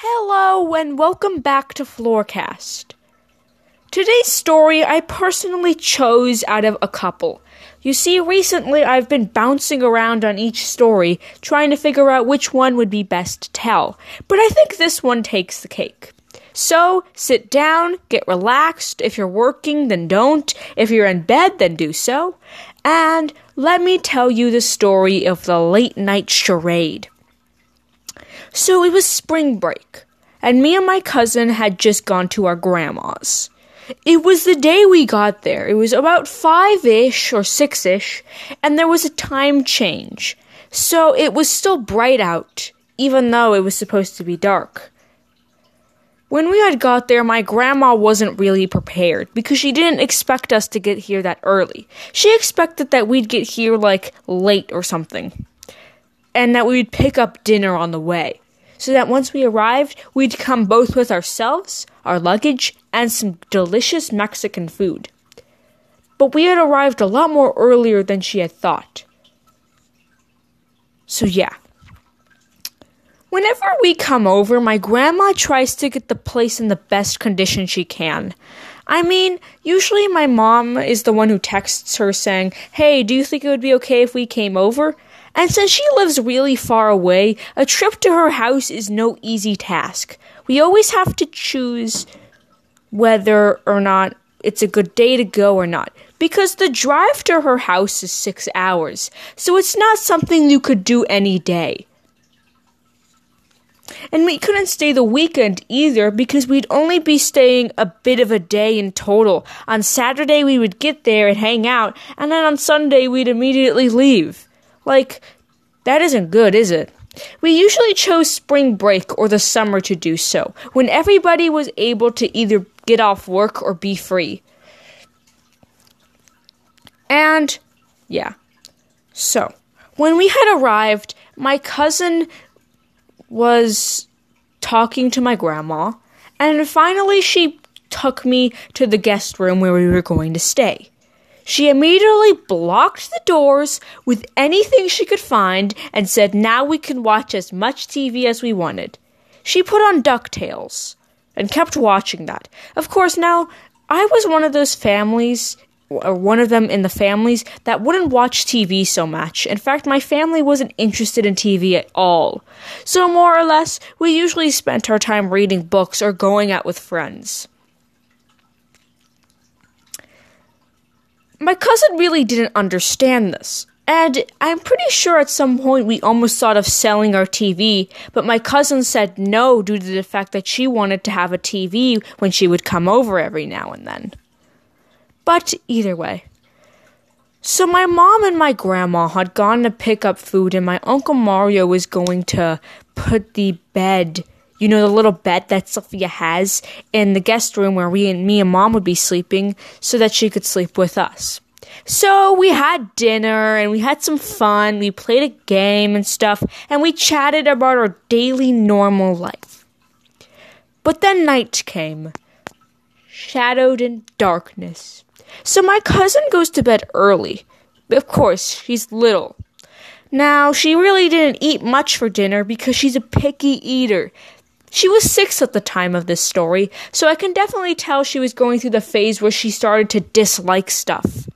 Hello and welcome back to Floorcast. Today's story I personally chose out of a couple. You see, recently I've been bouncing around on each story, trying to figure out which one would be best to tell, but I think this one takes the cake. So, sit down, get relaxed. If you're working, then don't. If you're in bed, then do so. And let me tell you the story of the late night charade. So it was spring break, and me and my cousin had just gone to our grandma's. It was the day we got there. It was about five ish or six ish, and there was a time change. So it was still bright out, even though it was supposed to be dark. When we had got there, my grandma wasn't really prepared because she didn't expect us to get here that early. She expected that we'd get here like late or something, and that we'd pick up dinner on the way. So that once we arrived, we'd come both with ourselves, our luggage, and some delicious Mexican food. But we had arrived a lot more earlier than she had thought. So, yeah. Whenever we come over, my grandma tries to get the place in the best condition she can. I mean, usually my mom is the one who texts her saying, Hey, do you think it would be okay if we came over? And since she lives really far away, a trip to her house is no easy task. We always have to choose whether or not it's a good day to go or not. Because the drive to her house is six hours, so it's not something you could do any day. And we couldn't stay the weekend either because we'd only be staying a bit of a day in total. On Saturday, we would get there and hang out, and then on Sunday, we'd immediately leave. Like, that isn't good, is it? We usually chose spring break or the summer to do so, when everybody was able to either get off work or be free. And, yeah. So, when we had arrived, my cousin was talking to my grandma, and finally she took me to the guest room where we were going to stay. She immediately blocked the doors with anything she could find and said now we can watch as much TV as we wanted. She put on DuckTales and kept watching that. Of course, now I was one of those families or one of them in the families that wouldn't watch TV so much. In fact, my family wasn't interested in TV at all. So, more or less, we usually spent our time reading books or going out with friends. My cousin really didn't understand this. And I'm pretty sure at some point we almost thought of selling our TV, but my cousin said no due to the fact that she wanted to have a TV when she would come over every now and then. But either way. So my mom and my grandma had gone to pick up food, and my uncle Mario was going to put the bed, you know, the little bed that Sophia has, in the guest room where we and me and mom would be sleeping, so that she could sleep with us. So we had dinner and we had some fun. We played a game and stuff, and we chatted about our daily normal life. But then night came, shadowed in darkness. So my cousin goes to bed early. Of course, she's little. Now, she really didn't eat much for dinner because she's a picky eater. She was six at the time of this story, so I can definitely tell she was going through the phase where she started to dislike stuff.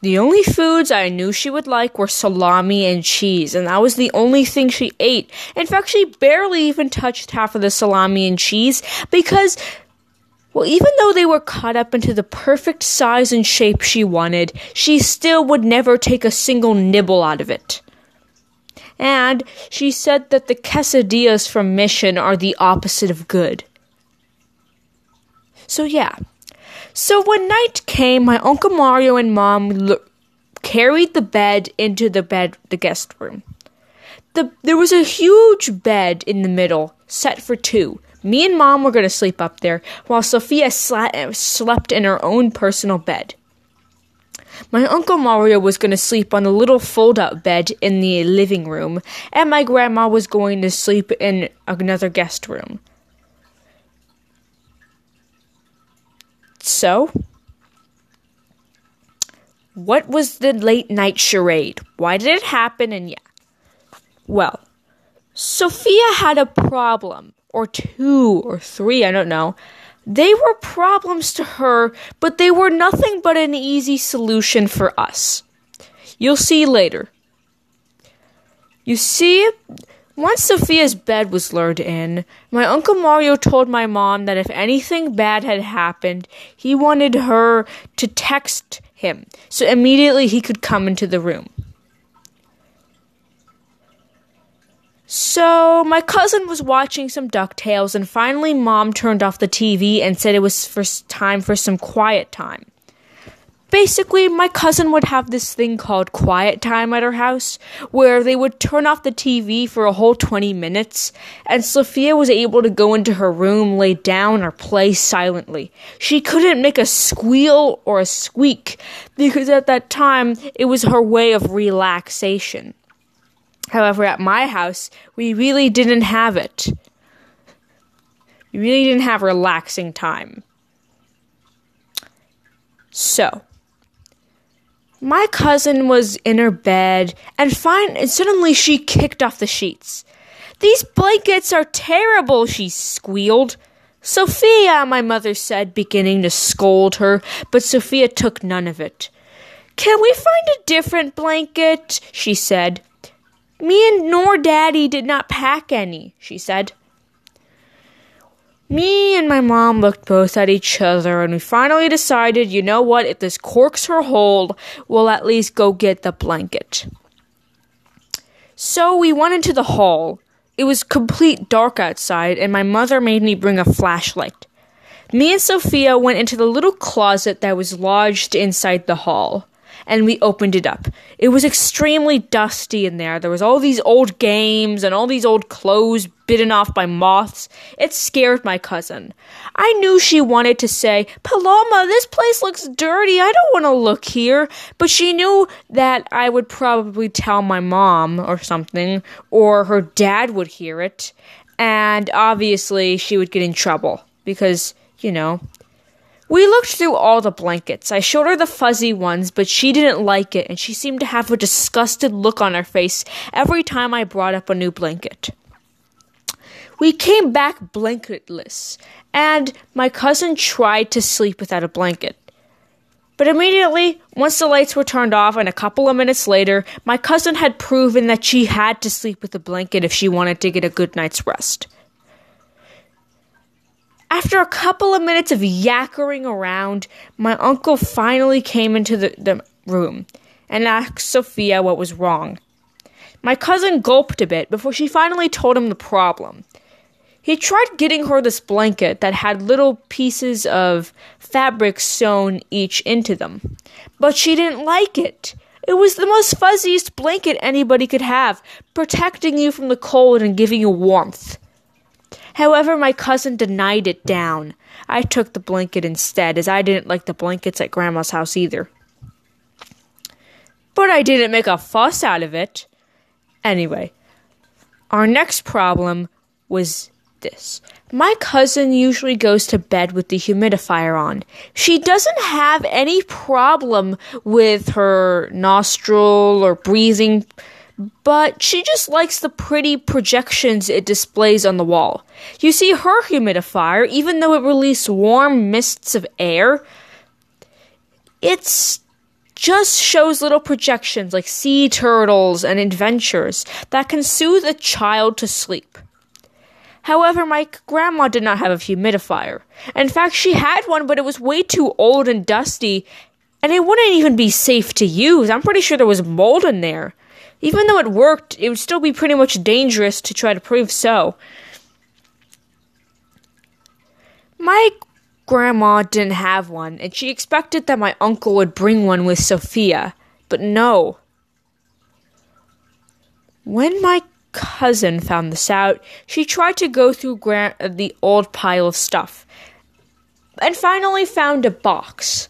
The only foods I knew she would like were salami and cheese, and that was the only thing she ate. In fact, she barely even touched half of the salami and cheese because well, even though they were cut up into the perfect size and shape she wanted, she still would never take a single nibble out of it. And she said that the quesadillas from Mission are the opposite of good. So, yeah. So, when night came, my Uncle Mario and Mom lo- carried the bed into the bed, the guest room. The, there was a huge bed in the middle, set for two me and mom were going to sleep up there, while Sophia sla- slept in her own personal bed. My Uncle Mario was going to sleep on a little fold out bed in the living room, and my grandma was going to sleep in another guest room. So, what was the late night charade? Why did it happen? And yeah. Well, Sophia had a problem, or two, or three, I don't know. They were problems to her, but they were nothing but an easy solution for us. You'll see later. You see, once Sophia's bed was lured in, my Uncle Mario told my mom that if anything bad had happened, he wanted her to text him so immediately he could come into the room. So, my cousin was watching some DuckTales, and finally, mom turned off the TV and said it was for time for some quiet time basically my cousin would have this thing called quiet time at her house where they would turn off the TV for a whole 20 minutes and Sophia was able to go into her room, lay down or play silently. She couldn't make a squeal or a squeak because at that time it was her way of relaxation. However, at my house, we really didn't have it. We really didn't have relaxing time. So, my cousin was in her bed and fine and suddenly she kicked off the sheets. These blankets are terrible, she squealed. Sophia, my mother said, beginning to scold her, but Sophia took none of it. Can we find a different blanket? she said. Me and nor Daddy did not pack any, she said. Me and my mom looked both at each other and we finally decided, you know what, if this corks her hold, we'll at least go get the blanket. So we went into the hall. It was complete dark outside and my mother made me bring a flashlight. Me and Sophia went into the little closet that was lodged inside the hall and we opened it up. It was extremely dusty in there. There was all these old games and all these old clothes bitten off by moths. It scared my cousin. I knew she wanted to say, Paloma, this place looks dirty. I don't want to look here. But she knew that I would probably tell my mom or something, or her dad would hear it. And obviously, she would get in trouble because, you know, we looked through all the blankets. I showed her the fuzzy ones, but she didn't like it, and she seemed to have a disgusted look on her face every time I brought up a new blanket. We came back blanketless, and my cousin tried to sleep without a blanket. But immediately, once the lights were turned off, and a couple of minutes later, my cousin had proven that she had to sleep with a blanket if she wanted to get a good night's rest. After a couple of minutes of yakkering around, my uncle finally came into the, the room and asked Sophia what was wrong. My cousin gulped a bit before she finally told him the problem. He tried getting her this blanket that had little pieces of fabric sewn each into them, but she didn't like it. It was the most fuzziest blanket anybody could have, protecting you from the cold and giving you warmth. However, my cousin denied it down. I took the blanket instead, as I didn't like the blankets at Grandma's house either. But I didn't make a fuss out of it. Anyway, our next problem was this. My cousin usually goes to bed with the humidifier on. She doesn't have any problem with her nostril or breathing but she just likes the pretty projections it displays on the wall. You see, her humidifier, even though it releases warm mists of air, it's just shows little projections like sea turtles and adventures that can soothe a child to sleep. However, my grandma did not have a humidifier. In fact, she had one, but it was way too old and dusty, and it wouldn't even be safe to use. I'm pretty sure there was mold in there. Even though it worked, it would still be pretty much dangerous to try to prove so. My grandma didn't have one, and she expected that my uncle would bring one with Sophia, but no. When my cousin found this out, she tried to go through gra- uh, the old pile of stuff and finally found a box.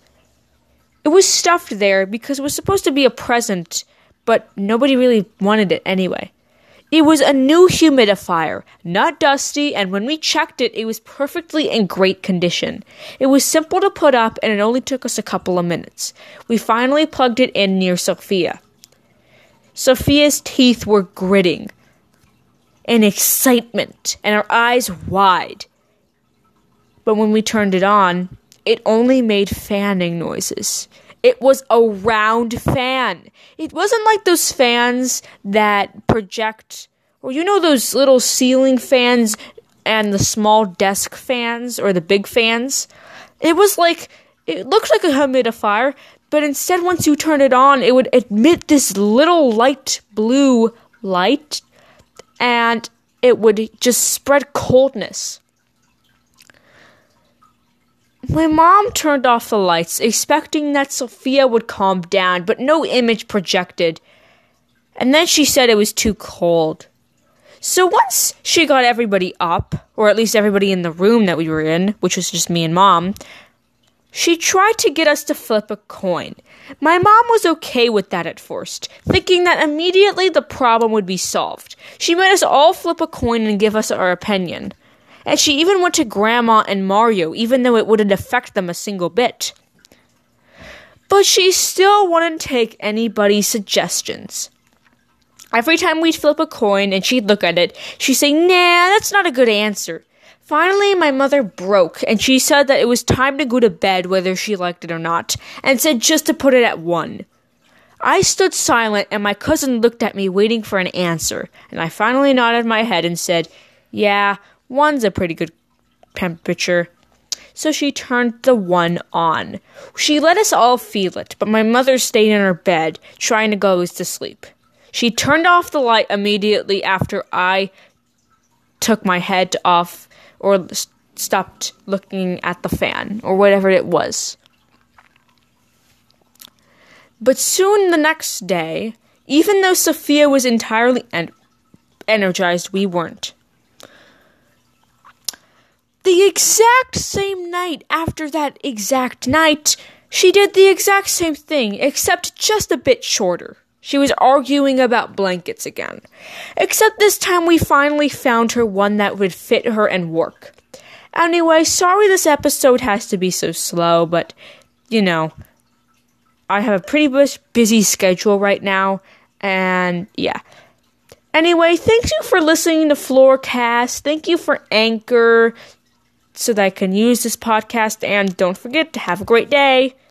It was stuffed there because it was supposed to be a present but nobody really wanted it anyway. It was a new humidifier, not dusty, and when we checked it, it was perfectly in great condition. It was simple to put up, and it only took us a couple of minutes. We finally plugged it in near Sophia. Sophia's teeth were gritting. in excitement and her eyes wide. But when we turned it on, it only made fanning noises. It was a round fan. It wasn't like those fans that project, or you know, those little ceiling fans and the small desk fans or the big fans. It was like, it looked like a humidifier, but instead, once you turn it on, it would emit this little light blue light and it would just spread coldness. My mom turned off the lights, expecting that Sophia would calm down, but no image projected. And then she said it was too cold. So once she got everybody up, or at least everybody in the room that we were in, which was just me and mom, she tried to get us to flip a coin. My mom was okay with that at first, thinking that immediately the problem would be solved. She made us all flip a coin and give us our opinion. And she even went to Grandma and Mario, even though it wouldn't affect them a single bit. But she still wouldn't take anybody's suggestions. Every time we'd flip a coin and she'd look at it, she'd say, Nah, that's not a good answer. Finally, my mother broke, and she said that it was time to go to bed whether she liked it or not, and said just to put it at one. I stood silent, and my cousin looked at me waiting for an answer, and I finally nodded my head and said, Yeah, one's a pretty good temperature. So she turned the one on. She let us all feel it, but my mother stayed in her bed, trying to go to sleep. She turned off the light immediately after I took my head off or stopped looking at the fan or whatever it was. But soon the next day, even though Sophia was entirely en- energized, we weren't. The exact same night after that exact night, she did the exact same thing, except just a bit shorter. She was arguing about blankets again. Except this time we finally found her one that would fit her and work. Anyway, sorry this episode has to be so slow, but you know, I have a pretty busy schedule right now, and yeah. Anyway, thank you for listening to Floorcast. Thank you for Anchor so that I can use this podcast, and don't forget to have a great day.